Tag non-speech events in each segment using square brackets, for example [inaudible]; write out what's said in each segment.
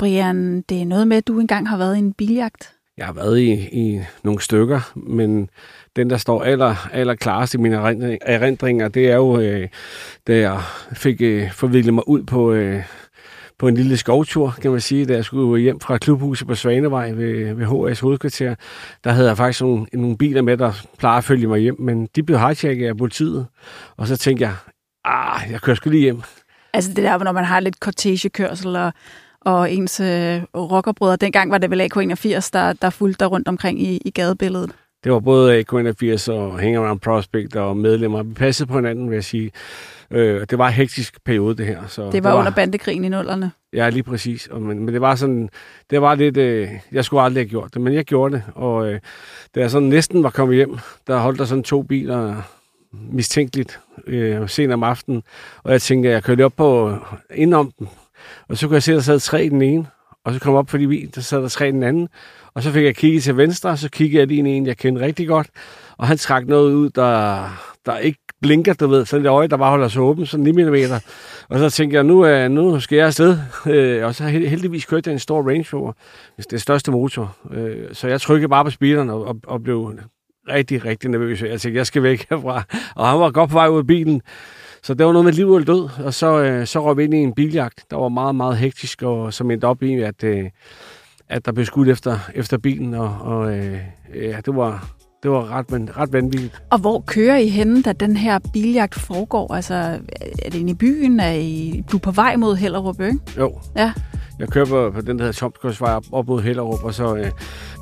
Brian, det er noget med, at du engang har været i en biljagt. Jeg har været i, i nogle stykker, men den, der står aller, aller klarest i mine erindringer, det er jo, øh, da jeg fik øh, forviklet mig ud på, øh, på en lille skovtur, kan man sige, da jeg skulle hjem fra klubhuset på Svanevej ved, ved HS hovedkvarter. Der havde jeg faktisk nogle, nogle biler med, der plejer at følge mig hjem, men de blev hijacket af politiet. Og så tænkte jeg, ah, jeg kører sgu lige hjem. Altså det der, når man har lidt cortege-kørsel og, og ens øh, rockerbrødre. Dengang var det vel AK81, der, der fulgte der rundt omkring i, i gadebilledet. Det var både AK81 og Hangaround Prospect og medlemmer. Vi passede på hinanden, vil jeg sige. Øh, det var en hektisk periode, det her. Så det var, det var under bandekrigen i nullerne. Ja, lige præcis. Og, men, men det var sådan, det var lidt, øh, jeg skulle aldrig have gjort det, men jeg gjorde det. Og øh, da jeg sådan næsten var kommet hjem, der holdt der sådan to biler mistænkeligt øh, sent om aftenen. Og jeg tænkte, at jeg kørte op på indenom dem. Og så kunne jeg se, at der sad tre i den ene. Og så kom jeg op for de bil, der sad der tre i den anden. Og så fik jeg kigget til venstre, og så kiggede jeg lige ind i en, jeg kendte rigtig godt. Og han trak noget ud, der, der ikke blinker, du ved, sådan et øje, der bare holder sig åben, sådan 9 mm. Og så tænkte jeg, nu, er, nu skal jeg afsted. Øh, og så heldigvis kørte jeg en stor Range Rover, det største motor. Øh, så jeg trykkede bare på speederen og, og, og blev rigtig, rigtig nervøs. Jeg tænkte, jeg skal væk herfra. Og han var godt på vej ud af bilen. Så det var noget med liv og død, og så, øh, så røg vi ind i en biljagt, der var meget, meget hektisk, og som endte op i, at, øh, at der blev skudt efter, efter bilen, og, og øh, ja, det var, det var ret, ret vanvittigt. Og hvor kører I henne, da den her biljagt foregår? Altså, er det inde i byen? Er I, du er på vej mod Hellerup, ikke? Jo. Ja. Jeg kører på, på den, der hedder Tomsgårdsvej op, op mod Hellerup, og så øh,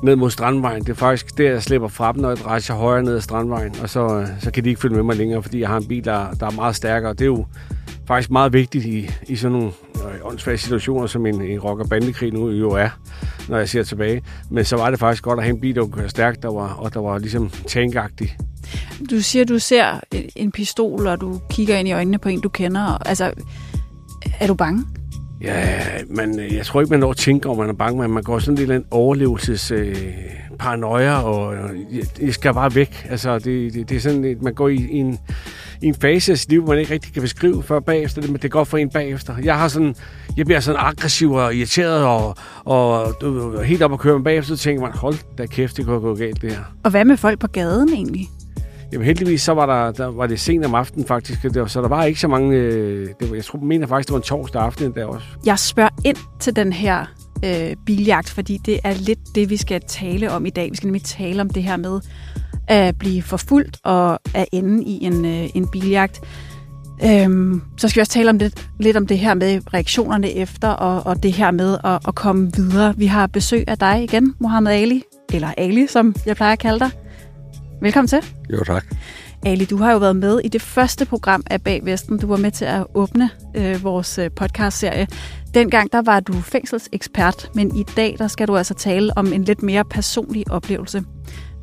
ned mod Strandvejen. Det er faktisk der, jeg slipper fra dem, når jeg rejser højere ned ad Strandvejen. Og så, øh, så kan de ikke følge med mig længere, fordi jeg har en bil, der, der er meget stærkere. Det er jo faktisk meget vigtigt i, i sådan nogle øh, åndssvage situationer, som en, en rock- og bandekrig nu jo er, når jeg ser tilbage. Men så var det faktisk godt at have en bil, der kunne køre stærkt, der var, og der var ligesom tankagtig. Du siger, du ser en pistol, og du kigger ind i øjnene på en, du kender. Altså, er du bange? Ja, men øh, jeg tror ikke, man når at tænke, om man er bange, men man går sådan lidt en overlevelses... Øh, paranoia, og øh, jeg, jeg skal bare væk. Altså, det, det, det er sådan, at man går i, i, en, i en fase af sit liv, man ikke rigtig kan beskrive før bagefter, men det går for en bagefter. Jeg har sådan, jeg bliver sådan aggressiv og irriteret, og, og og helt op at køre, men bagefter så tænker man, hold da kæft, det kunne gå galt det her. Og hvad med folk på gaden egentlig? Jamen heldigvis, så var, der, der var det sent om aftenen faktisk, det var, så der var ikke så mange, øh, det var, jeg tror, mener faktisk, det var en torsdag aften der også. Jeg spørger ind til den her øh, biljagt, fordi det er lidt det, vi skal tale om i dag. Vi skal nemlig tale om det her med at blive forfulgt og at ende i en, øh, en biljagt. Øhm, så skal vi også tale om lidt, lidt om det her med reaktionerne efter, og, og det her med at, at komme videre. Vi har besøg af dig igen, Mohammed Ali, eller Ali, som jeg plejer at kalde dig. Velkommen til. Jo, tak. Ali, du har jo været med i det første program af Bag Vesten. Du var med til at åbne øh, vores øh, podcastserie. Dengang der var du fængselsekspert, men i dag der skal du altså tale om en lidt mere personlig oplevelse.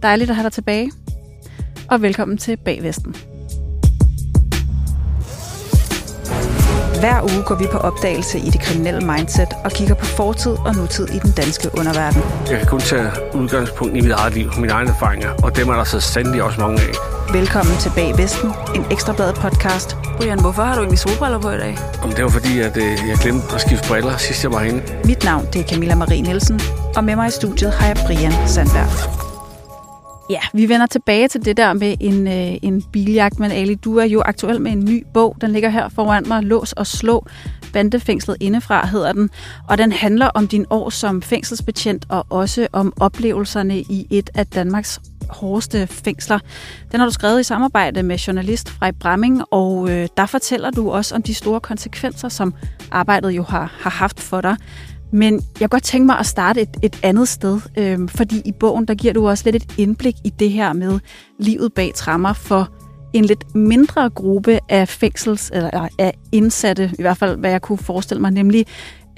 Dejligt at have dig tilbage, og velkommen til Bag Vesten. Hver uge går vi på opdagelse i det kriminelle mindset og kigger på fortid og nutid i den danske underverden. Jeg kan kun tage udgangspunkt i mit eget liv, mine egne erfaringer, og dem er der så sandelig også mange af. Velkommen til Bag Vesten, en ekstrabladet podcast. Brian, hvorfor har du egentlig solbriller på i dag? Om det var fordi, at øh, jeg glemte at skifte briller sidst jeg var herinde. Mit navn det er Camilla Marie Nielsen, og med mig i studiet har jeg Brian Sandberg. Ja, vi vender tilbage til det der med en, øh, en biljagt, men Ali, du er jo aktuel med en ny bog. Den ligger her foran mig, Lås og Slå. Bandefængslet indefra hedder den, og den handler om din år som fængselsbetjent og også om oplevelserne i et af Danmarks hårdeste fængsler. Den har du skrevet i samarbejde med journalist Frej Bramming, og øh, der fortæller du også om de store konsekvenser, som arbejdet jo har, har haft for dig. Men jeg kunne godt tænke mig at starte et, et andet sted, øh, fordi i bogen, der giver du også lidt et indblik i det her med livet bag trammer for en lidt mindre gruppe af fængsels, eller af indsatte, i hvert fald hvad jeg kunne forestille mig, nemlig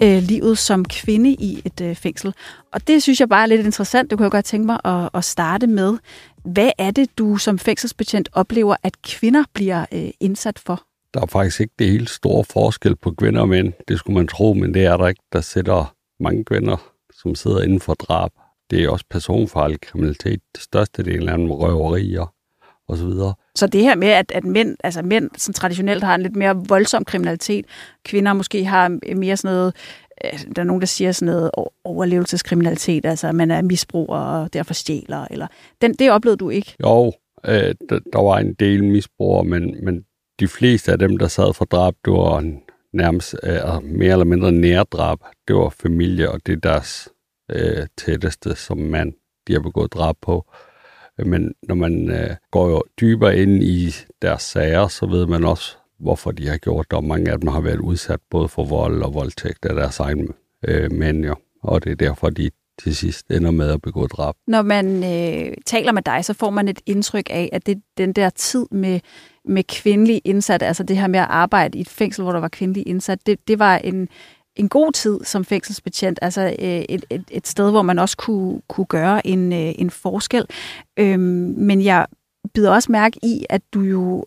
øh, livet som kvinde i et øh, fængsel. Og det synes jeg bare er lidt interessant. Det kunne jeg godt tænke mig at, at starte med. Hvad er det, du som fængselsbetjent oplever, at kvinder bliver øh, indsat for? Der er faktisk ikke det helt store forskel på kvinder og mænd. Det skulle man tro, men det er der ikke. Der sætter mange kvinder, som sidder inden for drab. Det er også personfarlig kriminalitet. Det største del af dem røverier og så videre. Så det her med, at, at mænd, altså mænd som traditionelt har en lidt mere voldsom kriminalitet, kvinder måske har mere sådan noget øh, der er nogen, der siger sådan noget overlevelseskriminalitet, altså man er misbruger og derfor stjæler, eller den, det oplevede du ikke? Jo, øh, der, der var en del misbrugere, men, men de fleste af dem, der sad for drab, det var en, nærmest øh, altså mere eller mindre nærdrab. Det var familie, og det er deres øh, tætteste, som man de har begået drab på. Men når man øh, går jo dybere ind i deres sager, så ved man også, hvorfor de har gjort det, og mange af dem har været udsat både for vold og voldtægt af deres egne øh, mænd, jo. og det er derfor, de til sidst ender med at begå drab. Når man øh, taler med dig, så får man et indtryk af, at det den der tid med, med kvindelig indsatte, altså det her med at arbejde i et fængsel, hvor der var kvindelig indsatte, det, det var en, en god tid som fængselsbetjent, altså øh, et, et, et sted, hvor man også kunne, kunne gøre en, øh, en forskel. Øhm, men jeg bider også mærke i, at du jo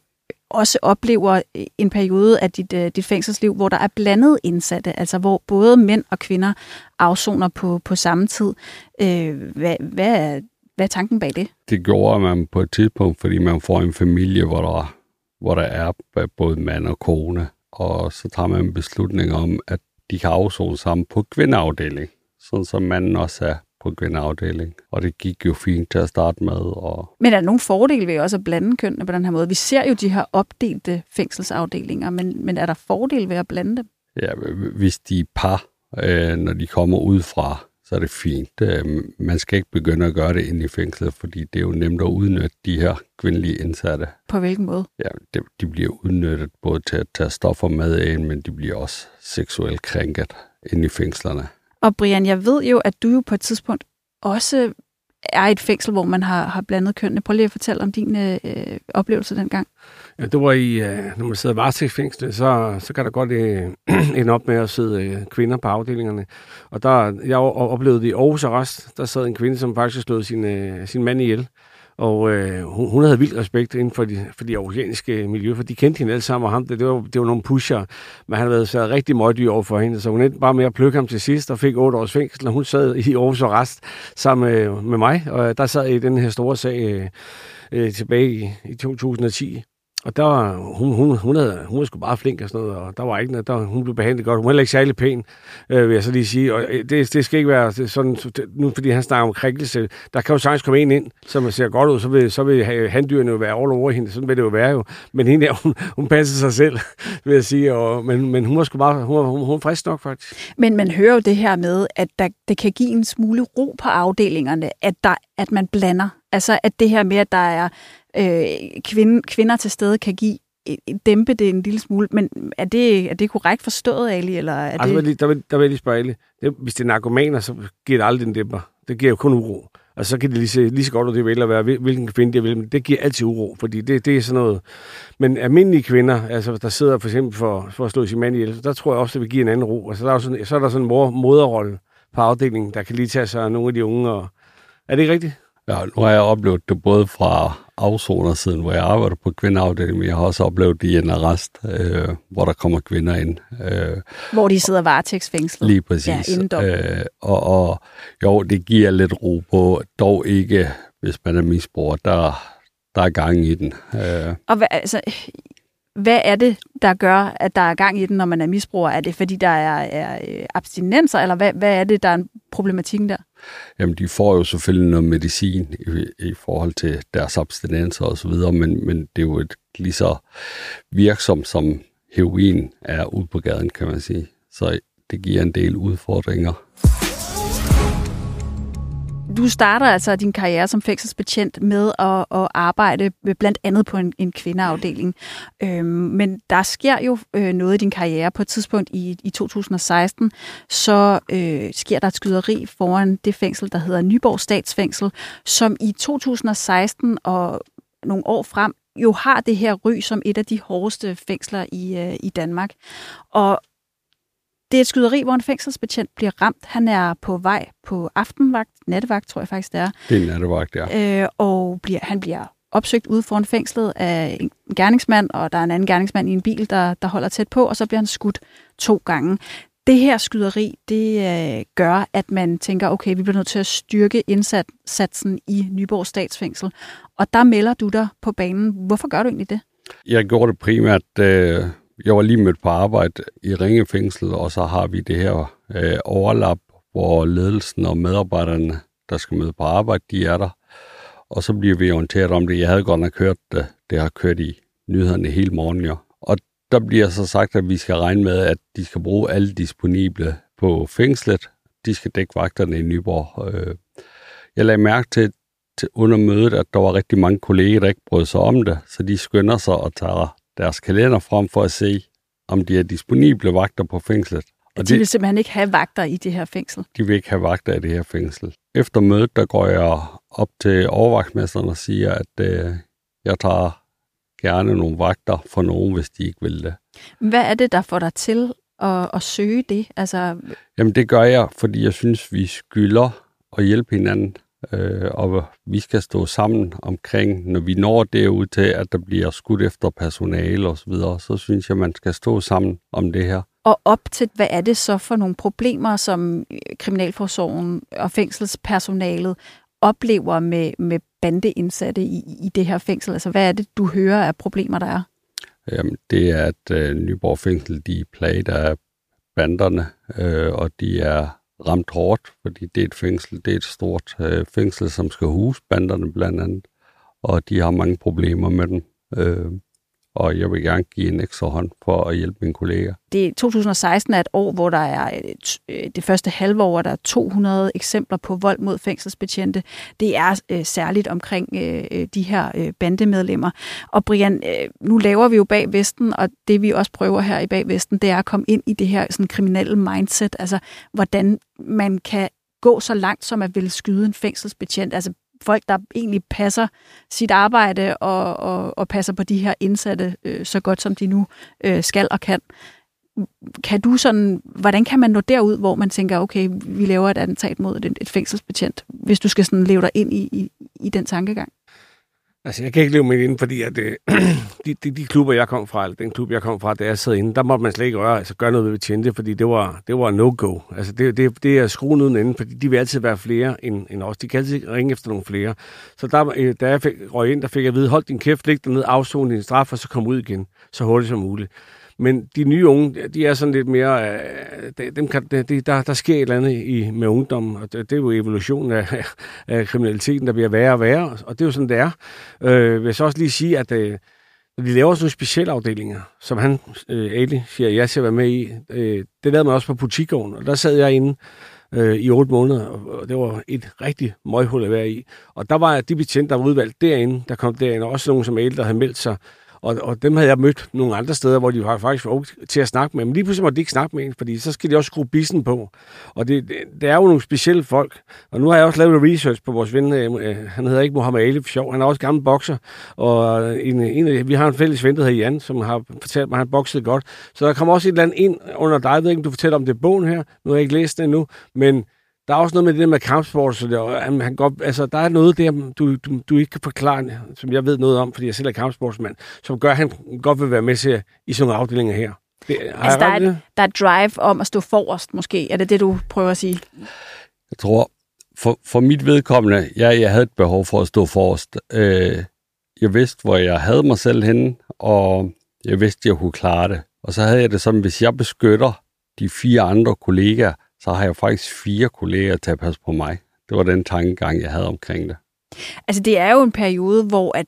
også oplever øh, en periode af dit, øh, dit fængselsliv, hvor der er blandet indsatte, altså hvor både mænd og kvinder afsoner på, på samme tid. Øh, hvad, hvad, er, hvad er tanken bag det? Det gjorde man på et tidspunkt, fordi man får en familie, hvor der, hvor der er øh, både mand og kone, og så tager man en beslutning om, at de kan afzone sammen på kvindeafdeling, sådan som manden også er på kvindeafdeling. Og det gik jo fint til at starte med. Og... Men er der nogle fordele ved også at blande kønnene på den her måde? Vi ser jo de her opdelte fængselsafdelinger, men, men er der fordele ved at blande dem? Ja, hvis de er par, øh, når de kommer ud fra, så er det fint. Øh, man skal ikke begynde at gøre det ind i fængslet, fordi det er jo nemt at udnytte de her kvindelige indsatte. På hvilken måde? Ja, de, de bliver udnyttet både til at tage stoffer med ind, men de bliver også seksuelt krænket ind i fængslerne. Og Brian, jeg ved jo, at du jo på et tidspunkt også er et fængsel, hvor man har, har blandet kønnene. Prøv lige at fortælle om din øh, oplevelse dengang. Ja, det var i, øh, når man sidder varetægtsfængsel, så, så kan der godt øh, [clears throat] ende op med at sidde øh, kvinder på afdelingerne. Og der, jeg oplevede det i Aarhus Arrest, der sad en kvinde, som faktisk slog sin, øh, sin mand ihjel. Og øh, hun, hun havde vild respekt inden for de, for de aarhusianske miljø, for de kendte hende alle sammen, og ham, det, det, var, det var nogle pusher, men han havde været så rigtig møgdyr over for hende, så hun endte bare med at plukke ham til sidst, og fik otte års fængsel, og hun sad i Aarhus Arrest sammen med, med mig, og øh, der sad i den her store sag øh, øh, tilbage i, i 2010. Og der var, hun, hun, hun, havde, hun var sgu bare flink og sådan noget, og der var ikke noget, der, hun blev behandlet godt. Hun var heller ikke særlig pæn, øh, vil jeg så lige sige. Og øh, det, det skal ikke være sådan, nu fordi han snakker om krænkelse, der kan jo sagtens komme en ind, som ser godt ud, så vil, så vil handdyrene jo være all over hende, sådan vil det jo være jo. Men hende der, hun, hun passer sig selv, [laughs] vil jeg sige, og, men, men hun var sgu bare, hun, hun, hun var frisk nok faktisk. Men man hører jo det her med, at der, det kan give en smule ro på afdelingerne, at, der, at man blander. Altså at det her med, at der er øh, kvinde, kvinder til stede kan give dæmpe det en lille smule. Men er det, er det korrekt forstået, Ali? Eller er altså, det... der, vil, der vil jeg lige spørge Ali. Det, hvis det er narkomaner, så giver det aldrig en dæmper. Det giver jo kun uro. Og så kan det lige, så, lige så godt, at det vil at være, hvilken kvinde det vil, men det giver altid uro, fordi det, det er sådan noget. Men almindelige kvinder, altså der sidder for eksempel for, for at slå sin mand ihjel, der tror jeg også, det vil give en anden ro. Altså, der er sådan, så er der sådan en mor, moderrolle på afdelingen, der kan lige tage sig af nogle af de unge. Og, er det ikke rigtigt? Ja, nu har jeg oplevet det både fra afsonersiden, hvor jeg arbejder på kvindeafdelingen, men jeg har også oplevet det i en arrest, øh, hvor der kommer kvinder ind. Øh, hvor de sidder varetægtsfængslet. Lige præcis. Ja, øh, og, og jo, det giver lidt ro på, dog ikke, hvis man er misbruger, der, der er gang i den. Øh. Og hvad, altså, hvad er det, der gør, at der er gang i den, når man er misbruger? Er det, fordi der er, er øh, abstinenser, eller hvad, hvad er det, der er problematikken der? Jamen, de får jo selvfølgelig noget medicin i, i forhold til deres abstinenser og så videre, men, men det er jo et lige så virksomt som heroin er ude på gaden, kan man sige. Så det giver en del udfordringer. Du starter altså din karriere som fængselsbetjent med at, at arbejde blandt andet på en, en kvindeafdeling. Øhm, men der sker jo øh, noget i din karriere på et tidspunkt i, i 2016, så øh, sker der et skyderi foran det fængsel, der hedder Nyborg Statsfængsel, som i 2016 og nogle år frem jo har det her ry som et af de hårdeste fængsler i, øh, i Danmark. Og det er et skyderi, hvor en fængselsbetjent bliver ramt. Han er på vej på aftenvagt, nattevagt tror jeg faktisk det er. Det er nattevagt, ja. Øh, og bliver, han bliver opsøgt ude foran fængslet af en gerningsmand, og der er en anden gerningsmand i en bil, der, der holder tæt på, og så bliver han skudt to gange. Det her skyderi, det øh, gør, at man tænker, okay, vi bliver nødt til at styrke indsatsen i Nyborg Statsfængsel. Og der melder du dig på banen. Hvorfor gør du egentlig det? Jeg gjorde det primært, øh, jeg var lige mødt på arbejde i Ringefængsel, og så har vi det her øh, overlap, hvor ledelsen og medarbejderne, der skal møde på arbejde, de er der. Og så bliver vi orienteret om det. Jeg havde godt nok hørt det. Det har kørt i nyhederne hele morgen, jo. Og der bliver så sagt, at vi skal regne med, at de skal bruge alle disponible på fængslet. De skal dække vagterne i Nyborg. Øh, jeg lagde mærke til, til under mødet, at der var rigtig mange kolleger, der ikke brød sig om det, så de skynder sig og tager deres kalender frem for at se, om de er disponible vagter på fængslet. Og de vil simpelthen ikke have vagter i det her fængsel? De vil ikke have vagter i det her fængsel. Efter mødet, der går jeg op til overvagtmesteren og siger, at øh, jeg tager gerne nogle vagter for nogen, hvis de ikke vil det. Hvad er det, der får dig til at, at søge det? Altså... Jamen det gør jeg, fordi jeg synes, vi skylder at hjælpe hinanden. Øh, og vi skal stå sammen omkring, når vi når derud til, at der bliver skudt efter personale osv., så, videre, så synes jeg, man skal stå sammen om det her. Og op til, hvad er det så for nogle problemer, som Kriminalforsorgen og fængselspersonalet oplever med, med bandeindsatte i, i det her fængsel? Altså, hvad er det, du hører af problemer, der er? Jamen, det er, at øh, Nyborg Fængsel, de er plaget af banderne, øh, og de er ramt hårdt, fordi det er et fængsel, det er et stort øh, fængsel, som skal huse banderne blandt andet, og de har mange problemer med dem. Øh, og jeg vil gerne give en ekstra hånd for at hjælpe mine kolleger. Det 2016 er et år, hvor der er øh, det første halve år, hvor der er 200 eksempler på vold mod fængselsbetjente. Det er øh, særligt omkring øh, øh, de her øh, bandemedlemmer. Og Brian, øh, nu laver vi jo bag Vesten, og det vi også prøver her i bag Vesten, det er at komme ind i det her sådan, kriminelle mindset, altså hvordan man kan gå så langt, som at vil skyde en fængselsbetjent. Altså folk, der egentlig passer sit arbejde og, og, og passer på de her indsatte øh, så godt, som de nu øh, skal og kan. Kan du sådan, hvordan kan man nå derud, hvor man tænker, okay, vi laver et attentat mod et, et fængselsbetjent, hvis du skal sådan leve dig ind i, i, i den tankegang? Altså, jeg kan ikke leve med ind, fordi at, øh, [clears throat] de, de, de, klubber, jeg kom fra, eller den klub, jeg kom fra, da jeg sad inde, der måtte man slet ikke røre, altså gøre noget ved betjente, fordi det var, det var no-go. Altså, det, det, det er skruen uden ende, fordi de vil altid være flere end, end os. De kan altid ringe efter nogle flere. Så der, øh, da jeg fik, røg ind, der fik jeg at vide, hold din kæft, læg dig ned, afzone din straf, og så kom ud igen, så hurtigt som muligt. Men de nye unge, de er sådan lidt mere... Øh, dem kan, de, der, der sker et eller andet i, med ungdommen, og det, det er jo evolutionen af, [laughs] af kriminaliteten, der bliver værre og værre, og det er jo sådan, det er. Øh, jeg vil så også lige sige, at øh, vi laver sådan nogle specialafdelinger, som han, øh, Ali, siger, jeg skal være med i. Øh, det lavede man også på butikgården, og der sad jeg inde øh, i otte måneder, og det var et rigtig møghul at være i. Og der var de betjente, der var udvalgt derinde, der kom derinde, og også nogen som Ali, der havde meldt sig og, og dem havde jeg mødt nogle andre steder, hvor de var faktisk var til at snakke med. Men lige pludselig måtte de ikke snakke med en, fordi så skal de også skrue bissen på. Og det, det, det er jo nogle specielle folk. Og nu har jeg også lavet research på vores ven. Øh, øh, han hedder ikke Mohammed Ali for sjov. Han er også gammel bokser. Og en, en af, vi har en fælles ven, der hedder Jan, som har fortalt mig, at han boksede godt. Så der kommer også et eller andet ind under dig. Jeg ved ikke, om du fortæller om det bogen her. Nu har jeg ikke læst det endnu. Men der er også noget med det med kampsport, så det, han, han godt, altså, der er noget der, du, du, du ikke kan forklare, som jeg ved noget om, fordi jeg selv er kampsportsmand, som gør, at han godt vil være med til i sådan nogle afdelinger her. Det, altså, der, er, det? der er drive om at stå forrest, måske. Er det det, du prøver at sige? Jeg tror, for, for mit vedkommende, ja, jeg havde et behov for at stå forrest. Øh, jeg vidste, hvor jeg havde mig selv henne, og jeg vidste, at jeg kunne klare det. Og så havde jeg det sådan, hvis jeg beskytter de fire andre kollegaer, så har jeg faktisk fire kolleger til at passe på mig. Det var den tankegang, jeg havde omkring det. Altså det er jo en periode, hvor at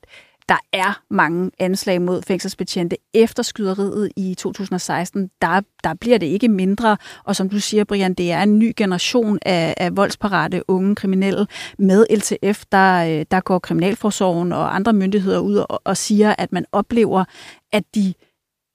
der er mange anslag mod fængselsbetjente. Efter skyderiet i 2016, der, der bliver det ikke mindre. Og som du siger, Brian, det er en ny generation af, af voldsparate unge kriminelle. Med LTF, der, øh, der går Kriminalforsorgen og andre myndigheder ud og, og siger, at man oplever, at de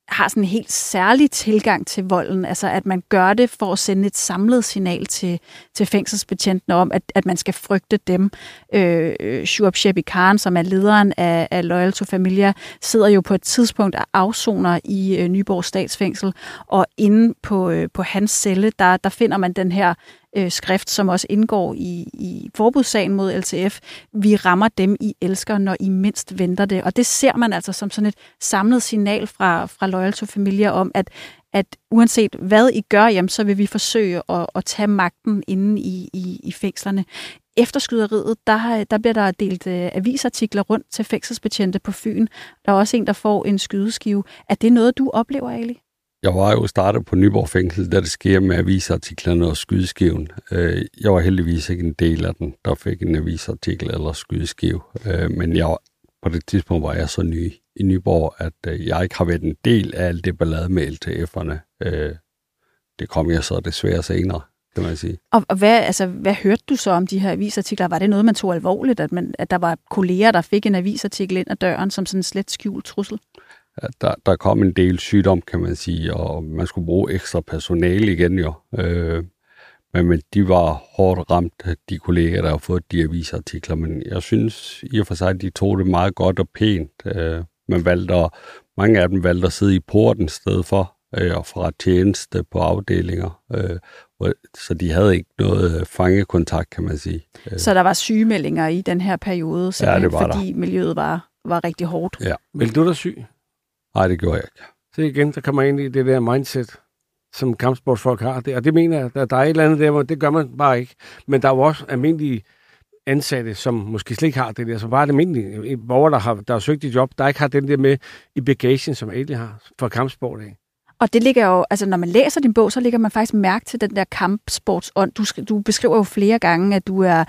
har sådan en helt særlig tilgang til volden, altså at man gør det for at sende et samlet signal til, til fængselsbetjentene om, at, at man skal frygte dem. Øh, Shuab Shebi Khan, som er lederen af, af Loyal to Familia, sidder jo på et tidspunkt og afsoner i øh, Nyborg Statsfængsel, og inde på, øh, på hans celle, der, der finder man den her øh, skrift, som også indgår i, i forbudssagen mod LTF. Vi rammer dem, I elsker, når I mindst venter det. Og det ser man altså som sådan et samlet signal fra, fra Loyal to Familia om, at, at uanset hvad I gør, jamen, så vil vi forsøge at, at tage magten inde i, i, i fængslerne. Efter skyderiet, der, der bliver der delt øh, avisartikler rundt til fængselsbetjente på Fyn. Der er også en, der får en skydeskive. Er det noget, du oplever, Ali? Jeg var jo startet på Nyborg Fængsel, da det sker med avisartiklerne og skydeskiven. Øh, jeg var heldigvis ikke en del af den, der fik en avisartikel eller skydeskive. Øh, men jeg, på det tidspunkt var jeg så ny i Nyborg, at øh, jeg ikke har været en del af alt det ballade med LTF'erne. Det kom jeg så desværre senere, kan man sige. Og, og hvad, altså, hvad hørte du så om de her avisartikler? Var det noget, man tog alvorligt, at, man, at der var kolleger, der fik en avisartikel ind ad døren som sådan en slet skjult trussel? Der, der kom en del sygdom, kan man sige, og man skulle bruge ekstra personale igen jo. Øh, men, men de var hårdt ramt, de kolleger, der har fået de avisartikler. Men jeg synes i og for sig, at de tog det meget godt og pænt. Øh, man valgte at, mange af dem valgte at sidde i porten sted for, øh, og fra tjeneste på afdelinger. Øh, så de havde ikke noget fangekontakt, kan man sige. Så der var sygemeldinger i den her periode, ja, det var fordi der. miljøet var, var rigtig hårdt? Ja. Vil du dig syg? Nej, det gjorde jeg ikke. Så igen, der kommer ind i det der mindset, som kampsportsfolk har. Det, og det mener jeg, at der er et eller andet der, hvor det gør man bare ikke. Men der er jo også almindelige ansatte, som måske slet ikke har det der, som bare er almindelige borgere, der har, der har søgt et job, der ikke har den der med i bagagen, som Ali har for kampsport Ikke? Og det ligger jo, altså når man læser din bog, så ligger man faktisk mærke til den der kampsportsånd. Du, du beskriver jo flere gange, at du er,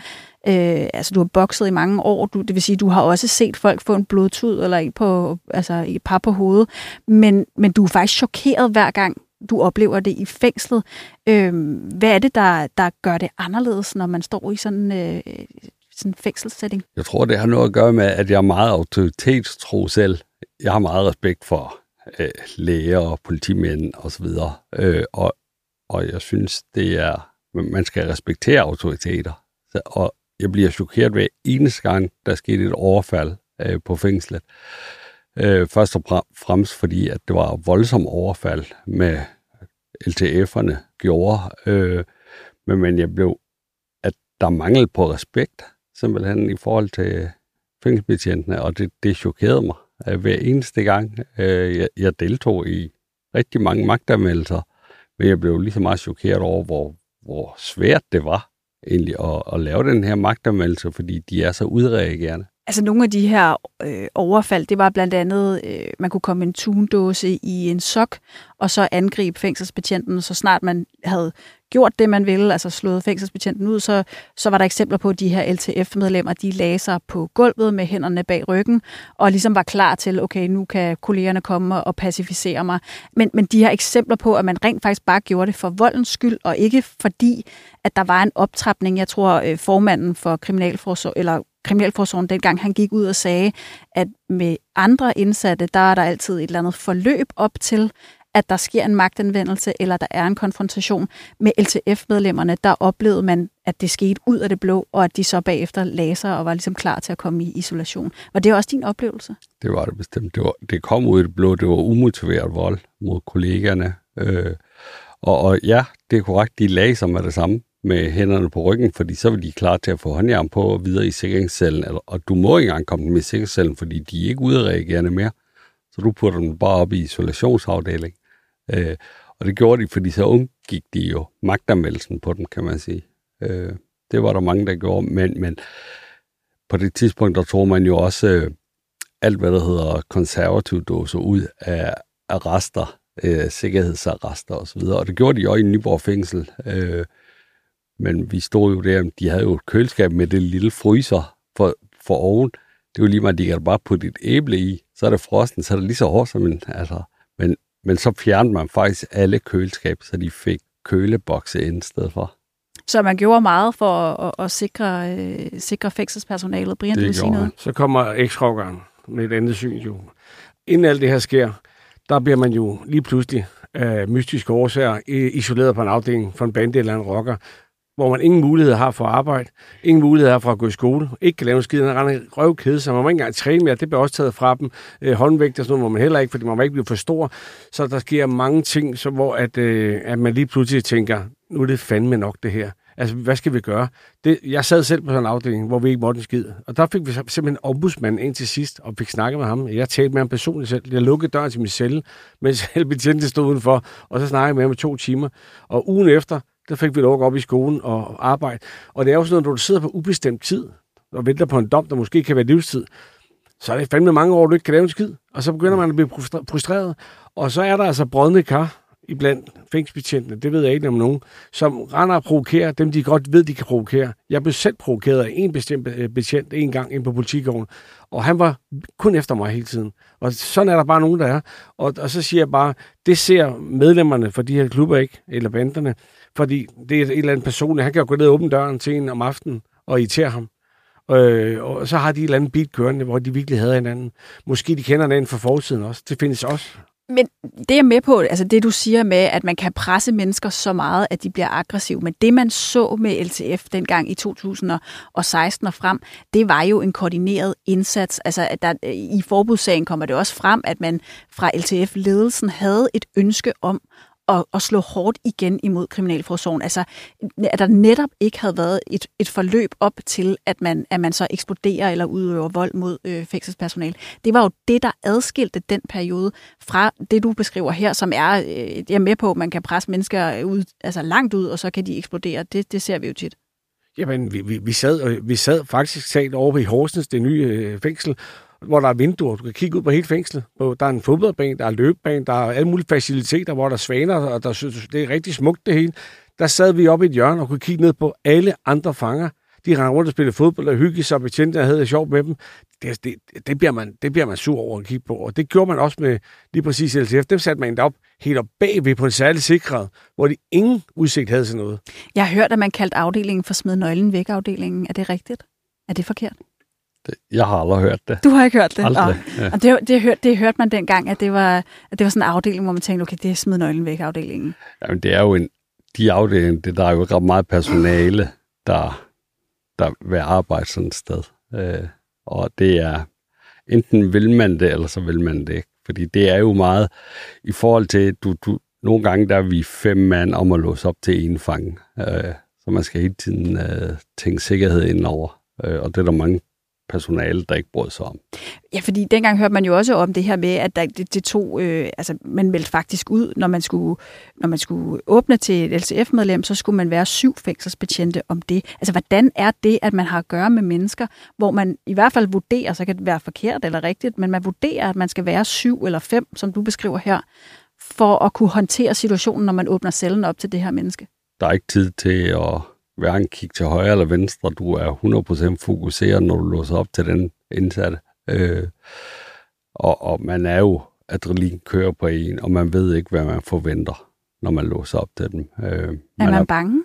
øh, altså du har bokset i mange år. Du, det vil sige, du har også set folk få en blodtud eller en på, altså et par på hovedet. Men, men du er faktisk chokeret hver gang, du oplever det i fængslet. Øh, hvad er det, der, der gør det anderledes, når man står i sådan øh, sådan en fængselssætning? Jeg tror, det har noget at gøre med, at jeg er meget autoritetstro selv. Jeg har meget respekt for øh, læger og politimænd osv. Og, øh, og, og jeg synes, det er, man skal respektere autoriteter. Så, og jeg bliver chokeret hver eneste gang, der skete et overfald øh, på fængslet. Øh, først og fremmest fordi, at det var voldsom overfald med LTF'erne gjorde. Øh, men, men jeg blev, at der mangel på respekt, simpelthen i forhold til fængselsbetjentene, og det, det chokerede mig Øh, hver eneste gang. Øh, jeg, jeg deltog i rigtig mange magtanmeldelser, men jeg blev lige så meget chokeret over, hvor, hvor svært det var egentlig at, at lave den her magtanmeldelse, fordi de er så udreagerende. Altså nogle af de her øh, overfald, det var blandt andet, øh, man kunne komme en tundåse i en sok, og så angribe fængselsbetjenten, så snart man havde gjort det, man ville, altså slået fængselsbetjenten ud, så, så var der eksempler på, at de her LTF-medlemmer, de lagde sig på gulvet med hænderne bag ryggen, og ligesom var klar til, okay, nu kan kollegerne komme og pacificere mig. Men, men de her eksempler på, at man rent faktisk bare gjorde det for voldens skyld, og ikke fordi, at der var en optrapning. Jeg tror, øh, formanden for Kriminalforsorg, eller Kriminalforsorgen dengang, han gik ud og sagde, at med andre indsatte, der er der altid et eller andet forløb op til, at der sker en magtanvendelse, eller der er en konfrontation med LTF-medlemmerne, der oplevede man, at det skete ud af det blå, og at de så bagefter lagde sig og var ligesom klar til at komme i isolation. Var det også din oplevelse? Det var det bestemt. Det, var, det kom ud af det blå. Det var umotiveret vold mod kollegerne. Øh, og, og ja, det er korrekt. De lagde sig med det samme med hænderne på ryggen, fordi så vil de klar til at få håndjern på og videre i sikringscellen. Og du må ikke engang komme med i sikringscellen, fordi de er ikke udreagerende mere. Så du putter dem bare op i isolationsafdeling. Øh, og det gjorde de, fordi så undgik de jo magtanmeldelsen på dem, kan man sige. Øh, det var der mange, der gjorde, men, men på det tidspunkt, der tog man jo også øh, alt, hvad der hedder konservativ doser ud af arrester, øh, sikkerhedsarrester osv., og det gjorde de jo i Nyborg fængsel. Øh, men vi stod jo der, de havde jo et køleskab med det lille fryser for, for oven. Det var lige meget, de kan bare putte et æble i, så er det frosten, så er det lige så hårdt som en, altså, men men så fjernede man faktisk alle køleskab, så de fik kølebokse ind i stedet for. Så man gjorde meget for at, at sikre, øh, sikre fængselspersonalet. Brian, det du vil sige noget? Så kommer x med et andet syn jo. Inden alt det her sker, der bliver man jo lige pludselig af mystiske årsager isoleret på en afdeling for en bande eller en rocker, hvor man ingen mulighed har for at arbejde, ingen mulighed har for at gå i skole, ikke kan lave en skid, en rende røvkede, så man må ikke engang træne mere, det bliver også taget fra dem. Øh, håndvægt og sådan noget må man heller ikke, fordi man må ikke blive for stor. Så der sker mange ting, så hvor at, øh, at man lige pludselig tænker, nu er det fandme nok det her. Altså, hvad skal vi gøre? Det, jeg sad selv på sådan en afdeling, hvor vi ikke måtte en skid. Og der fik vi simpelthen ombudsmanden ind til sidst, og fik snakket med ham. Jeg talte med ham personligt selv. Jeg lukkede døren til min celle, mens [laughs] selv betjente stod udenfor, og så snakkede jeg med ham i to timer. Og ugen efter, der fik vi lov at gå op i skolen og arbejde. Og det er jo sådan noget, når du sidder på ubestemt tid, og venter på en dom, der måske kan være livstid, så er det fandme mange år, du ikke kan lave en skid. Og så begynder man at blive frustreret. Og så er der altså brødne kar iblandt fængselsbetjentene, det ved jeg ikke om nogen, som render og provokerer dem, de godt ved, de kan provokere. Jeg blev selv provokeret af en bestemt øh, betjent en gang ind på politigården, og han var kun efter mig hele tiden. Og sådan er der bare nogen, der er. Og, og så siger jeg bare, det ser medlemmerne for de her klubber ikke, eller banderne, fordi det er et eller andet person, han kan jo gå ned og åbne døren til en om aftenen og irritere ham. Øh, og så har de et eller andet beat kørende, hvor de virkelig havde hinanden. Måske de kender hinanden fra fortiden også. Det findes også. Men det er med på, altså det du siger med, at man kan presse mennesker så meget, at de bliver aggressive. Men det man så med LTF dengang i 2016 og frem, det var jo en koordineret indsats. Altså at der, i forbudssagen kommer det også frem, at man fra LTF-ledelsen havde et ønske om at, at slå hårdt igen imod Kriminalforsorgen. Altså, at der netop ikke havde været et, et forløb op til, at man, at man så eksploderer eller udøver vold mod øh, fængselspersonal. Det var jo det, der adskilte den periode fra det, du beskriver her, som er, øh, jeg er med på, at man kan presse mennesker ud, altså langt ud, og så kan de eksplodere. Det, det ser vi jo tit. Jamen, vi, vi, vi, sad, øh, vi sad faktisk sat over i Horsens, det nye øh, fængsel, hvor der er vinduer. Du kan kigge ud på hele fængslet. Der er en fodboldbane, der er løbebane, der er alle mulige faciliteter, hvor der er svaner, og der, det er rigtig smukt det hele. Der sad vi oppe i et hjørne og kunne kigge ned på alle andre fanger. De rendte rundt og spillede fodbold og hyggede sig, og der havde det sjovt med dem. Det, det, det, bliver man, det bliver man sur over at kigge på. Og det gjorde man også med lige præcis LTF. Dem satte man op helt op bagved på en særlig sikret, hvor de ingen udsigt havde til noget. Jeg har hørt, at man kaldte afdelingen for smid nøglen væk afdelingen. Er det rigtigt? Er det forkert? Det, jeg har aldrig hørt det. Du har ikke hørt det? Aldrig, ja. Og det, det, hørte, det hørte man dengang, at det, var, at det var sådan en afdeling, hvor man tænkte, okay, det er smid nøglen væk afdelingen. Jamen, det er jo en, de afdelinger, det, der er jo ikke ret meget personale, der, der vil arbejde sådan et sted. Øh, og det er, enten vil man det, eller så vil man det ikke. Fordi det er jo meget, i forhold til, du, du, nogle gange der er vi fem mand om at låse op til en fange. Øh, så man skal hele tiden øh, tænke sikkerhed indover. Øh, og det er der mange personale, der ikke brød sig om. Ja, fordi dengang hørte man jo også om det her med, at der, det, det tog, øh, altså man meldte faktisk ud, når man skulle, når man skulle åbne til et LCF-medlem, så skulle man være syv fængselsbetjente om det. Altså, hvordan er det, at man har at gøre med mennesker, hvor man i hvert fald vurderer, så kan det være forkert eller rigtigt, men man vurderer, at man skal være syv eller fem, som du beskriver her, for at kunne håndtere situationen, når man åbner cellen op til det her menneske? Der er ikke tid til at hverken kigge til højre eller venstre. Du er 100% fokuseret, når du låser op til den indsatte. Øh, og, og man er jo, adrenalin kører på en, og man ved ikke, hvad man forventer, når man låser op til dem. Øh, man er man er, bange?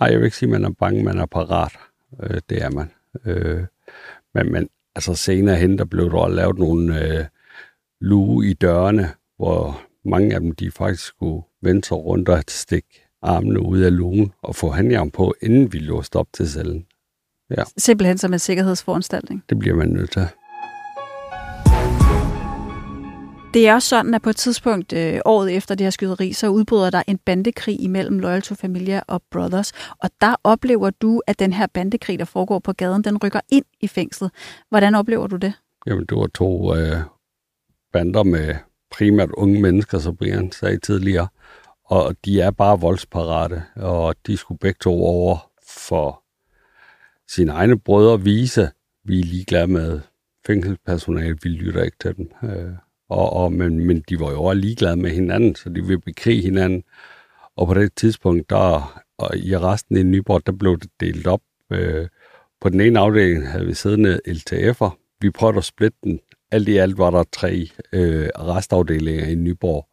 Nej, jeg vil ikke sige, at man er bange, man er parat. Øh, det er man. Øh, men, men altså senere hen, der blev der lavet nogle øh, luge i dørene, hvor mange af dem, de faktisk skulle vende sig rundt og stikke armene ud af lugen og få handjern på, inden vi låste op til cellen. Ja. Simpelthen som en sikkerhedsforanstaltning? Det bliver man nødt til. Det er også sådan, at på et tidspunkt øh, året efter det her skyderi, så udbryder der en bandekrig imellem Loyal to Familia og Brothers. Og der oplever du, at den her bandekrig, der foregår på gaden, den rykker ind i fængslet. Hvordan oplever du det? Jamen, det var to øh, bander med primært unge mennesker, som Brian sagde tidligere, og de er bare voldsparate, og de skulle begge to over for sine egne brødre vise, vi er ligeglade med fængselspersonale, vi lytter ikke til dem. Øh, og, og, men, men de var jo også ligeglade med hinanden, så de ville bekrige hinanden. Og på det tidspunkt, der og i resten i Nyborg, der blev det delt op. Øh, på den ene afdeling havde vi siddende LTF'er. Vi prøvede at splitte den. Alt i alt var der tre øh, restafdelinger i Nyborg.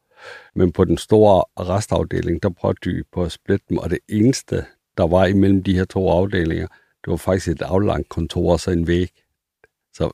Men på den store restafdeling, der prøvede de på at splitte dem, og det eneste, der var imellem de her to afdelinger, det var faktisk et aflangt kontor og så en væg. Så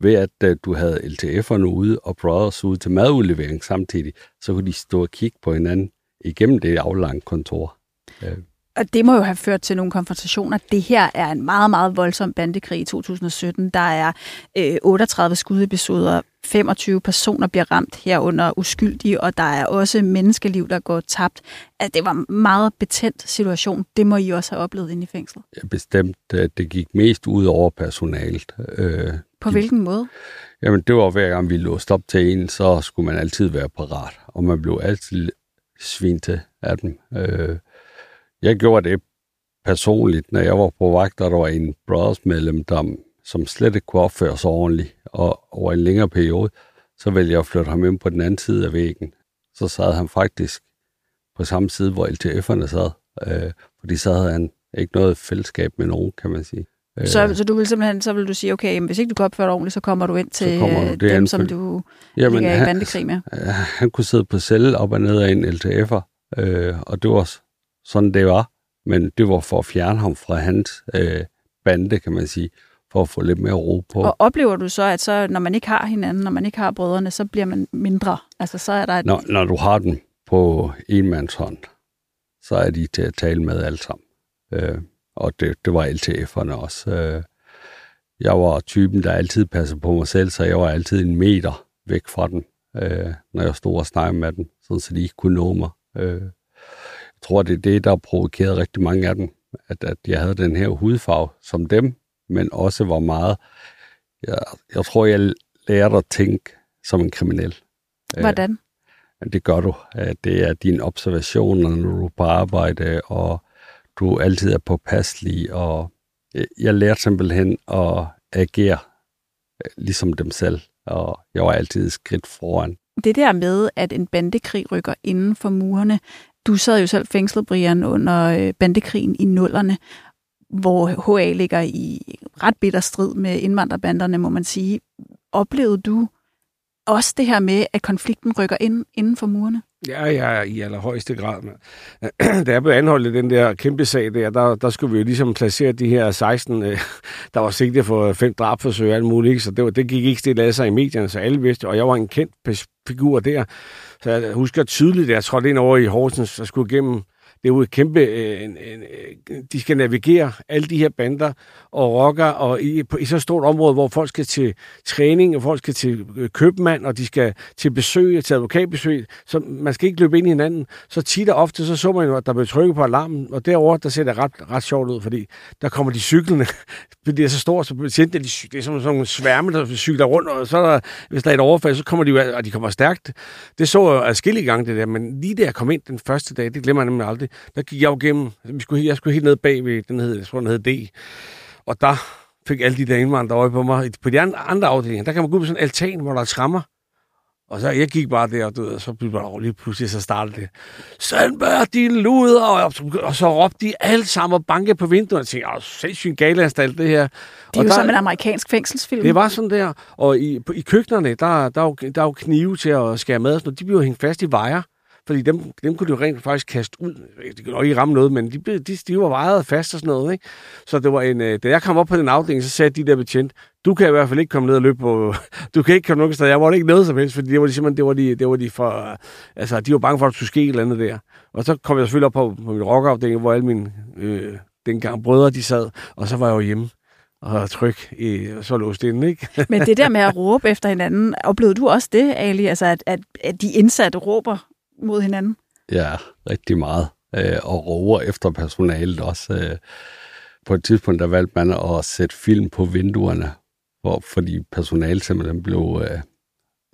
ved at øh, du havde LTF'erne ude og Brothers ude til madudlevering samtidig, så kunne de stå og kigge på hinanden igennem det aflangt kontor. Øh, og det må jo have ført til nogle konfrontationer. Det her er en meget, meget voldsom bandekrig i 2017. Der er øh, 38 skudepisoder, 25 personer bliver ramt herunder uskyldige, og der er også menneskeliv, der går tabt. Altså, det var en meget betændt situation. Det må I også have oplevet inde i fængslet. Ja, bestemt. Det gik mest ud over personalet. Øh, På de, hvilken måde? Jamen, det var hver gang vi låste op til en, så skulle man altid være parat, og man blev altid svin til af dem. Øh, jeg gjorde det personligt, når jeg var på vagt, og der var en Brothers-medlem, der, som slet ikke kunne opføre sig ordentligt, og over en længere periode, så ville jeg flytte ham ind på den anden side af væggen. Så sad han faktisk på samme side, hvor LTF'erne sad, øh, fordi så havde han ikke noget fællesskab med nogen, kan man sige. Så, øh, så du vil simpelthen, så vil du sige, okay, hvis ikke du kan opføre dig ordentligt, så kommer du ind til du dem, som du jamen, ligger i bandekrig med? Han, han kunne sidde på celle op og ned af en LTF'er, øh, og det var sådan, det var. Men det var for at fjerne ham fra hans øh, bande, kan man sige, for at få lidt mere ro på. Og oplever du så, at så, når man ikke har hinanden, når man ikke har brødrene, så bliver man mindre? Altså, så er der et... når, når du har den på en mands hånd, så er de til at tale med alle sammen. Øh, og det, det var LTF'erne også. Øh, jeg var typen, der altid passede på mig selv, så jeg var altid en meter væk fra dem, øh, når jeg stod og snakkede med dem, sådan så de ikke kunne nå mig. Øh, jeg tror, det er det, der provokerede rigtig mange af dem, at, at jeg havde den her hudfarve som dem, men også var meget... Jeg, jeg tror, jeg lærte at tænke som en kriminel. Hvordan? Øh, det gør du. Det er dine observationer, når du er på arbejde, og du altid er påpasselig, og jeg lærte simpelthen at agere øh, ligesom dem selv, og jeg var altid skridt foran. Det der med, at en bandekrig rykker inden for murene, du sad jo selv fængslet, Brian, under øh, bandekrigen i nullerne, hvor HA ligger i ret bitter strid med indvandrerbanderne, må man sige. Oplevede du også det her med, at konflikten rykker ind inden for murene? Ja, ja, i allerhøjeste grad. [clears throat] Da jeg blev anholdt i den der kæmpe sag der, der, der skulle vi jo ligesom placere de her 16, øh, [laughs] der var sigtet for fem drabforsøg og alt muligt, ikke? så det, var, det gik ikke stille af sig i medierne, så alle vidste, og jeg var en kendt figur der. Så jeg husker tydeligt, at jeg trådte ind over i Horsens og skulle igennem det er jo et kæmpe... Øh, en, en, øh, de skal navigere alle de her bander og rocker, og i, på, i så stort område, hvor folk skal til træning, og folk skal til øh, købmand, og de skal til besøg, til advokatbesøg, så man skal ikke løbe ind i hinanden. Så tit og ofte, så så man jo, at der bliver trykket på alarmen, og derover der ser det ret, ret sjovt ud, fordi der kommer de cyklerne, [laughs] fordi det er så stort, så betjente, de, det er som sådan nogle sværme, der cykler rundt, og så er der, hvis der er et overfald, så kommer de jo, og de kommer stærkt. Det så jeg adskillige gange, det der, men lige da jeg kom ind den første dag, det glemmer jeg nemlig aldrig, der gik jeg jo gennem, vi skulle, jeg skulle helt ned bagved, den hed, jeg tror, den hed D, og der fik alle de der indvandrere øje på mig. På de andre afdelinger, der kan man gå på sådan en altan, hvor der er trammer. Og så jeg gik bare der, og, du ved, og så blev bare lige pludselig, så startede det. Sandberg, din luder! Og, og så råbte de alle sammen og banke på vinduerne. Og tænkte, åh, sindssygt galanstalt det her. Det er og jo der, som en amerikansk fængselsfilm. Det var sådan der. Og i, i køkkenerne, der, der, er jo, der er jo knive til at skære mad, og de bliver hængt fast i vejer. Fordi dem, dem kunne du rent faktisk kaste ud. Det kunne nok ikke ramme noget, men de, de, de var vejet fast og sådan noget. Ikke? Så det var en, øh, da jeg kom op på den afdeling, så sagde de der betjent, du kan i hvert fald ikke komme ned og løbe på... [laughs] Du kan ikke komme nogen sted. Jeg var ikke noget som helst, fordi det var de simpelthen, det var de, det var de for... Øh, altså, de var bange for, at der skulle ske et eller andet der. Og så kom jeg selvfølgelig op på, på min rockafdeling, hvor alle mine øh, dengang brødre, de sad, og så var jeg jo hjemme og tryk i, så låst inden, ikke? Men det der med at råbe efter hinanden, oplevede du også det, Ali? Altså, at, at, at de indsatte råber mod hinanden? Ja, rigtig meget. Øh, og roer efter personalet også. Øh, på et tidspunkt, der valgte man at sætte film på vinduerne, hvor, fordi personalet simpelthen blev øh,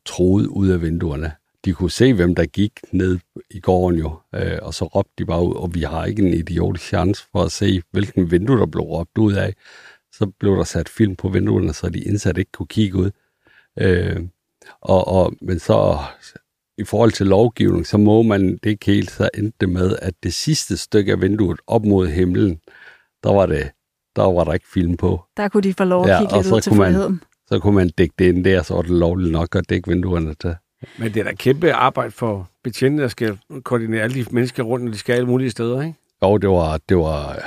troet ud af vinduerne. De kunne se, hvem der gik ned i gården jo, øh, og så råbte de bare ud, og vi har ikke en idiotisk chance for at se, hvilken vindue der blev råbt ud af. Så blev der sat film på vinduerne, så de indsatte ikke kunne kigge ud. Øh, og, og, men så i forhold til lovgivning, så må man det ikke helt, så endte det med, at det sidste stykke af vinduet op mod himlen, der var det, der var der ikke film på. Der kunne de få lov at ja, kigge lidt ud til friheden. Så kunne man dække det ind der, så var det lovligt nok at dække vinduerne til. Men det er da kæmpe arbejde for betjente, der skal koordinere alle de mennesker rundt, når de skal alle mulige steder, ikke? Jo, det var, det var,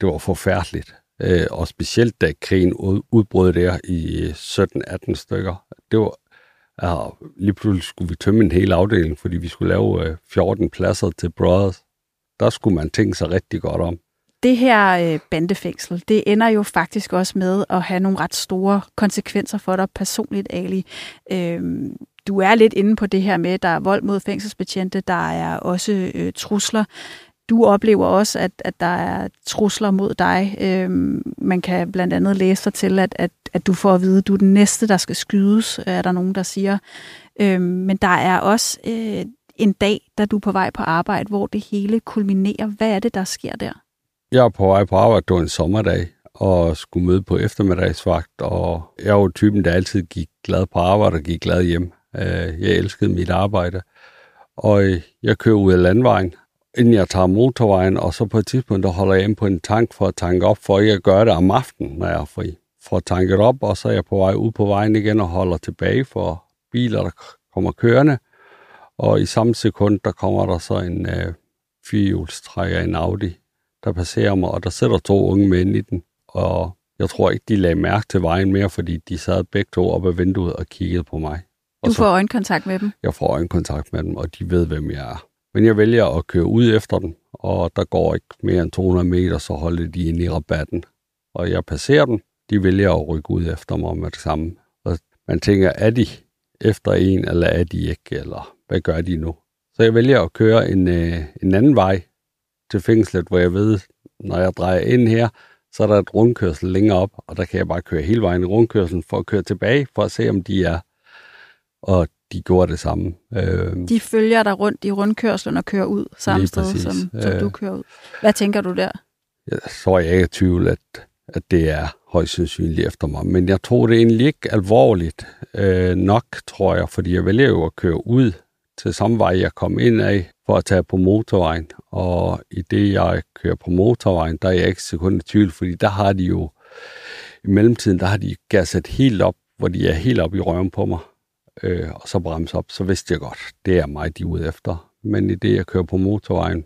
det var forfærdeligt. Øh, og specielt da krigen udbrød der i 17-18 stykker. Det var, Ja, lige pludselig skulle vi tømme en hel afdeling, fordi vi skulle lave øh, 14 pladser til Brothers. Der skulle man tænke sig rigtig godt om. det her øh, bandefængsel, det ender jo faktisk også med at have nogle ret store konsekvenser for dig personligt, Ali. Øh, du er lidt inde på det her med, at der er vold mod fængselsbetjente, der er også øh, trusler. Du oplever også, at, at der er trusler mod dig. Øhm, man kan blandt andet læse sig til, at, at, at du får at vide, at du er den næste, der skal skydes, er der nogen, der siger. Øhm, men der er også øh, en dag, da du er på vej på arbejde, hvor det hele kulminerer. Hvad er det, der sker der? Jeg er på vej på arbejde, det var en sommerdag, og skulle møde på eftermiddagsvagt, og jeg var typen, der altid gik glad på arbejde og gik glad hjem. Øh, jeg elskede mit arbejde, og øh, jeg kører ud af landvejen, inden jeg tager motorvejen, og så på et tidspunkt, der holder jeg ind på en tank for at tanke op, for ikke at gøre det om aftenen, når jeg er fri. For at tanke op, og så er jeg på vej ud på vejen igen og holder tilbage for biler, der kommer kørende. Og i samme sekund, der kommer der så en øh, firehjulstrækker, en Audi, der passerer mig, og der sidder to unge mænd i den. Og jeg tror ikke, de lagde mærke til vejen mere, fordi de sad begge to op ad vinduet og kiggede på mig. Og du får øjenkontakt med dem? Jeg får øjenkontakt med dem, og de ved, hvem jeg er. Men jeg vælger at køre ud efter den, og der går ikke mere end 200 meter, så holder de ind i rabatten. Og jeg passerer dem, de vælger at rykke ud efter mig med det samme. Og man tænker, er de efter en, eller er de ikke, eller hvad gør de nu? Så jeg vælger at køre en, øh, en anden vej til fængslet, hvor jeg ved, når jeg drejer ind her, så er der et rundkørsel længere op, og der kan jeg bare køre hele vejen i rundkørselen for at køre tilbage, for at se, om de er. Og de gjorde det samme. Øh, de følger dig rundt i rundkørslen og kører ud samme sted, som, som øh, du kører ud. Hvad tænker du der? Så er jeg ikke i tvivl, at, at det er højst sandsynligt efter mig. Men jeg tror det egentlig ikke alvorligt øh, nok, tror jeg, fordi jeg vælger jo at køre ud til samme vej, jeg kom ind af, for at tage på motorvejen. Og i det, jeg kører på motorvejen, der er jeg ikke sekund i tvivl, fordi der har de jo, i mellemtiden, der har de gasset helt op, hvor de er helt op i røven på mig øh, og så bremse op, så vidste jeg godt, det er mig, de er ude efter. Men i det, jeg kører på motorvejen,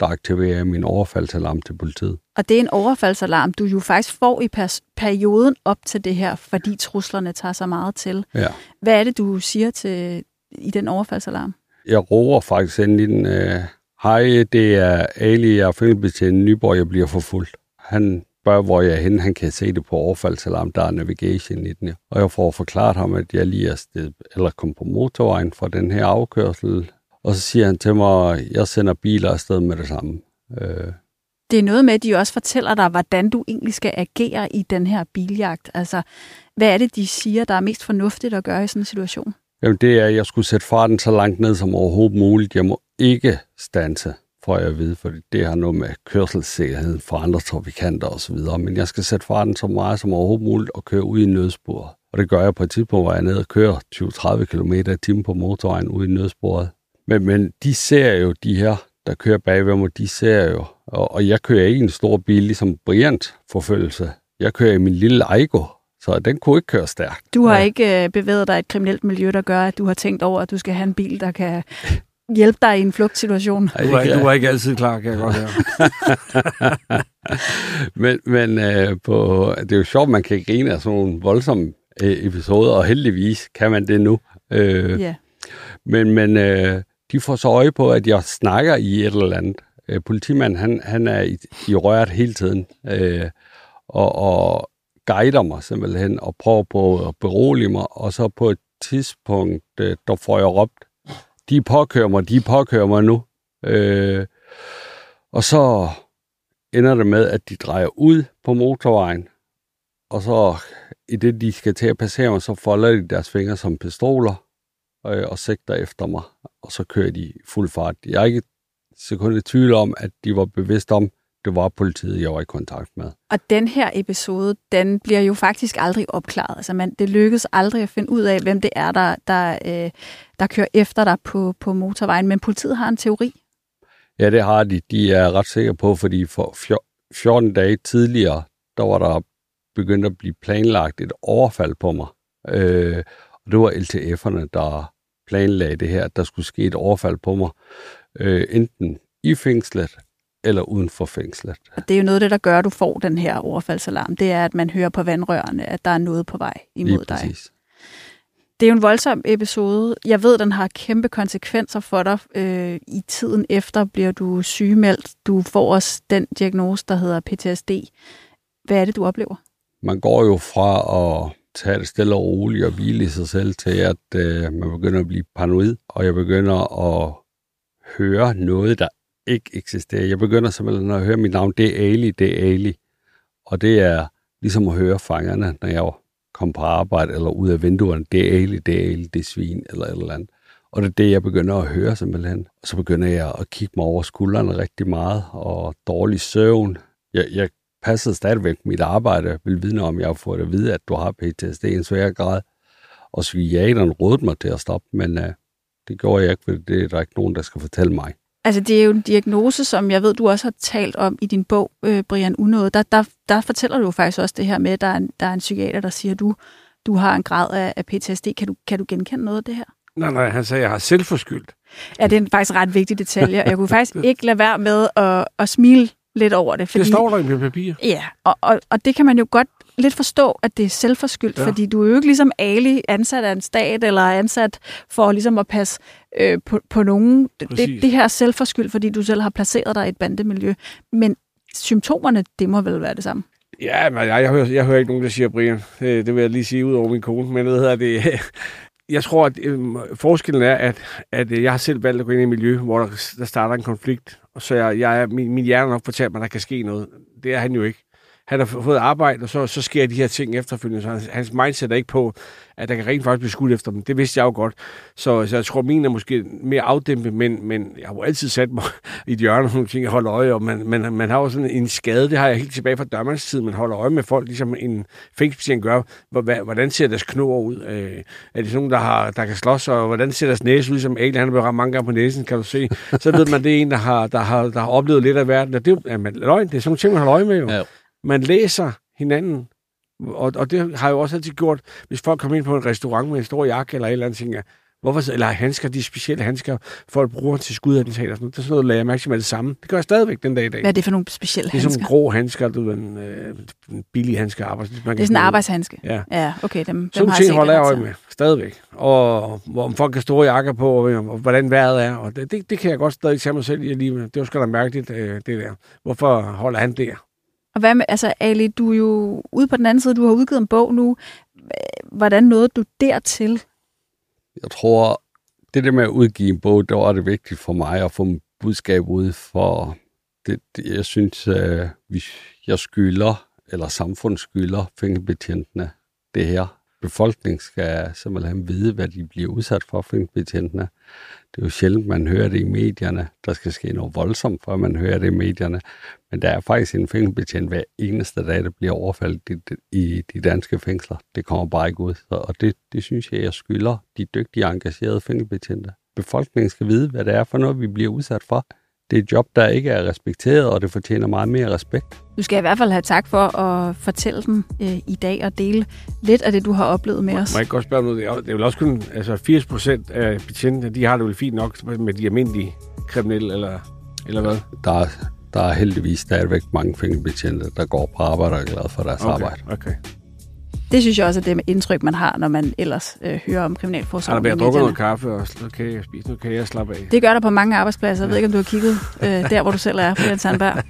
der aktiverer jeg min overfaldsalarm til politiet. Og det er en overfaldsalarm, du jo faktisk får i perioden op til det her, fordi truslerne tager så meget til. Ja. Hvad er det, du siger til i den overfaldsalarm? Jeg roer faktisk ind i den. Øh, Hej, det er Ali, jeg er fængselsbetjent Nyborg, jeg bliver forfulgt. Han spørger, hvor jeg er henne. Han kan se det på overfaldsalarm, der er navigation i den. Og jeg får forklaret ham, at jeg lige er sted, eller kom på motorvejen for den her afkørsel. Og så siger han til mig, at jeg sender biler afsted med det samme. Øh. Det er noget med, at de også fortæller dig, hvordan du egentlig skal agere i den her biljagt. Altså, hvad er det, de siger, der er mest fornuftigt at gøre i sådan en situation? Jamen, det er, at jeg skulle sætte farten så langt ned som overhovedet muligt. Jeg må ikke stanse får jeg at vide, for det har noget med kørselssikkerhed for andre trafikanter osv. Men jeg skal sætte farten så meget som overhovedet muligt og køre ud i nødsporet. Og det gør jeg på et tidspunkt, hvor jeg er nede og kører 20-30 km i timen på motorvejen ud i nødsporet. Men, men de ser jo, de her, der kører bagved mig, de ser jo, og, og jeg kører ikke en stor bil, ligesom Briant forfølgelse. Jeg kører i min lille Aigo, så den kunne ikke køre stærkt. Du har ja. ikke øh, bevæget dig i et kriminelt miljø, der gør, at du har tænkt over, at du skal have en bil, der kan [laughs] hjælpe dig i en flugtsituation. Du var, du var ikke altid klar, kan jeg godt høre. [laughs] men men øh, på, det er jo sjovt, man kan grine af sådan nogle voldsomme øh, episoder, og heldigvis kan man det nu. Øh, yeah. Men, men øh, de får så øje på, at jeg snakker i et eller andet. Øh, politimanden, han, han er i, i røret hele tiden, øh, og, og guider mig simpelthen, og prøver på at berolige mig, og så på et tidspunkt, øh, der får jeg råbt, de påkører mig, de påkører mig nu. Øh, og så ender det med, at de drejer ud på motorvejen, og så i det, de skal til at passere mig, så folder de deres fingre som pistoler øh, og sigter efter mig, og så kører de fuld fart. Jeg er ikke sekund i tvivl om, at de var bevidst om, det var politiet, jeg var i kontakt med. Og den her episode, den bliver jo faktisk aldrig opklaret. Altså man, det lykkes aldrig at finde ud af, hvem det er, der, der, øh, der kører efter dig på, på motorvejen. Men politiet har en teori. Ja, det har de. De er ret sikre på, fordi for 14 dage tidligere, der var der begyndt at blive planlagt et overfald på mig. Øh, og det var LTF'erne, der planlagde det her, at der skulle ske et overfald på mig. Øh, enten i fængslet eller uden for fængslet. Og det er jo noget af det, der gør, at du får den her overfaldsalarm. Det er, at man hører på vandrørene, at der er noget på vej imod dig. Det er jo en voldsom episode. Jeg ved, den har kæmpe konsekvenser for dig. Øh, I tiden efter bliver du sygemeldt. Du får også den diagnose, der hedder PTSD. Hvad er det, du oplever? Man går jo fra at tage det stille og roligt og hvile i sig selv til, at øh, man begynder at blive paranoid, og jeg begynder at høre noget, der ikke eksisterer. Jeg begynder simpelthen at høre mit navn. Det er Ali, det er Ali. Og det er ligesom at høre fangerne, når jeg kom på arbejde eller ud af vinduerne. Det er Ali, det er Ali, det er svin eller et eller andet. Og det er det, jeg begynder at høre simpelthen. Og så begynder jeg at kigge mig over skuldrene rigtig meget, og dårlig søvn. Jeg, jeg passede stadigvæk mit arbejde. Vil vidne om, jeg har fået at vide, at du har PTSD i en svær grad. Og psykiateren rådede mig til at stoppe, men uh, det gjorde jeg ikke, for det er der ikke nogen, der skal fortælle mig. Altså, det er jo en diagnose, som jeg ved, du også har talt om i din bog, øh, Brian Unåde. Der, der, der fortæller du jo faktisk også det her med, at der er en, der er en psykiater, der siger, at du, du har en grad af, af PTSD. Kan du, kan du genkende noget af det her? Nej, nej, han sagde, at jeg har selvforskyldt. Ja, det er faktisk ret vigtig detalje. Jeg kunne faktisk [laughs] ikke lade være med at, at smile lidt over det. Fordi, det står der i mit papir. Ja, og, og, og det kan man jo godt lidt forstå, at det er selvforskyldt, ja. fordi du er jo ikke ligesom Ali ansat af en stat, eller ansat for ligesom at passe øh, på, på nogen. Det, det her er selvforskyldt, fordi du selv har placeret dig i et bandemiljø. Men symptomerne, det må vel være det samme? Ja, men jeg, jeg, hører, jeg hører ikke nogen, der siger Brian. Det, det vil jeg lige sige ud over min kone. Men hvad hedder det? [laughs] Jeg tror, at øh, forskellen er, at, at jeg har selv valgt at gå ind i et miljø, hvor der, der starter en konflikt. Og så jeg, jeg, min, min hjerne nok fortalt mig, at der kan ske noget. Det er han jo ikke han har fået arbejde, og så, så sker de her ting efterfølgende. Så hans, hans mindset er ikke på, at der kan rent faktisk blive skudt efter dem. Det vidste jeg jo godt. Så, så jeg tror, min er måske mere afdæmpet, men, men jeg har jo altid sat mig [laughs] i et hjørne og nogle ting, jeg holder øje, og man, man, man har jo sådan en skade, det har jeg helt tilbage fra dørmandstid, man holder øje med folk, ligesom en fængselspatient gør. Hvordan ser deres knor ud? Øh, er det sådan nogen, der, har, der kan slås, og hvordan ser deres næse ud, ligesom som Ali, han har blevet ramt mange gange på næsen, kan du se. Så ved man, det er en, der har, der har, der har oplevet lidt af verden. Og det er jo løgn, det er sådan nogle ting, man holder øje med jo. Ja man læser hinanden, og, og det har jeg jo også altid gjort, hvis folk kommer ind på en restaurant med en stor jakke eller et eller andet, tænker hvorfor, eller handsker, de specielle handsker, folk bruger til skudattentater og sådan noget. Det er sådan noget, lader jeg mærke med det samme. Det gør jeg stadigvæk den dag i dag. Hvad er det for nogle specielle handsker? Det er sådan grå handsker, du ved, en, øh, en billig handsker. Arbejds, man det er sådan en arbejdshandske? Ja. Ja, okay, dem, dem sådan har ting holder jeg øje med, stadigvæk. Og hvor om folk kan store jakker på, og, og hvordan vejret er. Og det, det, det, kan jeg godt stadig tage mig selv i livet. Det var sgu da mærkeligt, øh, det der. Hvorfor holder han der? Og hvad med, altså Ali, du er jo ude på den anden side, du har udgivet en bog nu. Hvordan nåede du dertil? Jeg tror, det der med at udgive en bog, det var det vigtigt for mig at få mit budskab ud for det, det jeg synes, uh, vi, jeg skylder, eller samfundet skylder fingerbetjentene det her befolkning skal simpelthen vide, hvad de bliver udsat for, fængselsbetjentene. Det er jo sjældent, man hører det i medierne. Der skal ske noget voldsomt, før man hører det i medierne. Men der er faktisk en fængselsbetjent hver eneste dag, der bliver overfaldet i de danske fængsler. Det kommer bare ikke ud. Og det, det synes jeg, jeg skylder de dygtige, engagerede fængselsbetjente. Befolkningen skal vide, hvad det er for noget, vi bliver udsat for det er et job, der ikke er respekteret, og det fortjener meget mere respekt. Du skal i hvert fald have tak for at fortælle dem øh, i dag og dele lidt af det, du har oplevet med os. Må jeg godt spørge noget? Det er vel også kun altså 80 procent af betjentene, de har det vel fint nok med de almindelige kriminelle, eller, eller hvad? Der er, der er heldigvis stadigvæk mange fængselsbetjente, der går på arbejde og er glade for deres okay, arbejde. Okay. Det synes jeg også er det med indtryk, man har, når man ellers øh, hører om kriminalforsorgen. Har der bliver drukket noget kaffe og noget kage og spise noget kage og slappe af? Det gør der på mange arbejdspladser. Jeg ved ikke, om du har kigget øh, der, hvor du selv er, Brian Sandberg.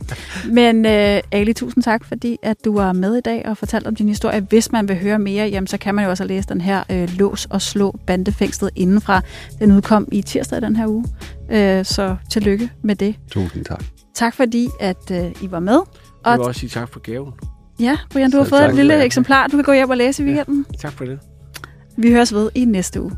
Men øh, Ali, tusind tak, fordi at du var med i dag og fortalte om din historie. Hvis man vil høre mere, jamen, så kan man jo også læse den her øh, Lås og Slå bandefængslet indenfra. Den udkom i tirsdag den her uge. Øh, så tillykke med det. Tusind tak. Tak fordi, at øh, I var med. Og jeg vil også sige tak for gaven. Ja, Brian, du har fået et lille eksemplar. Du kan gå hjem og læse i weekenden. Ja, tak for det. Vi høres ved i næste uge.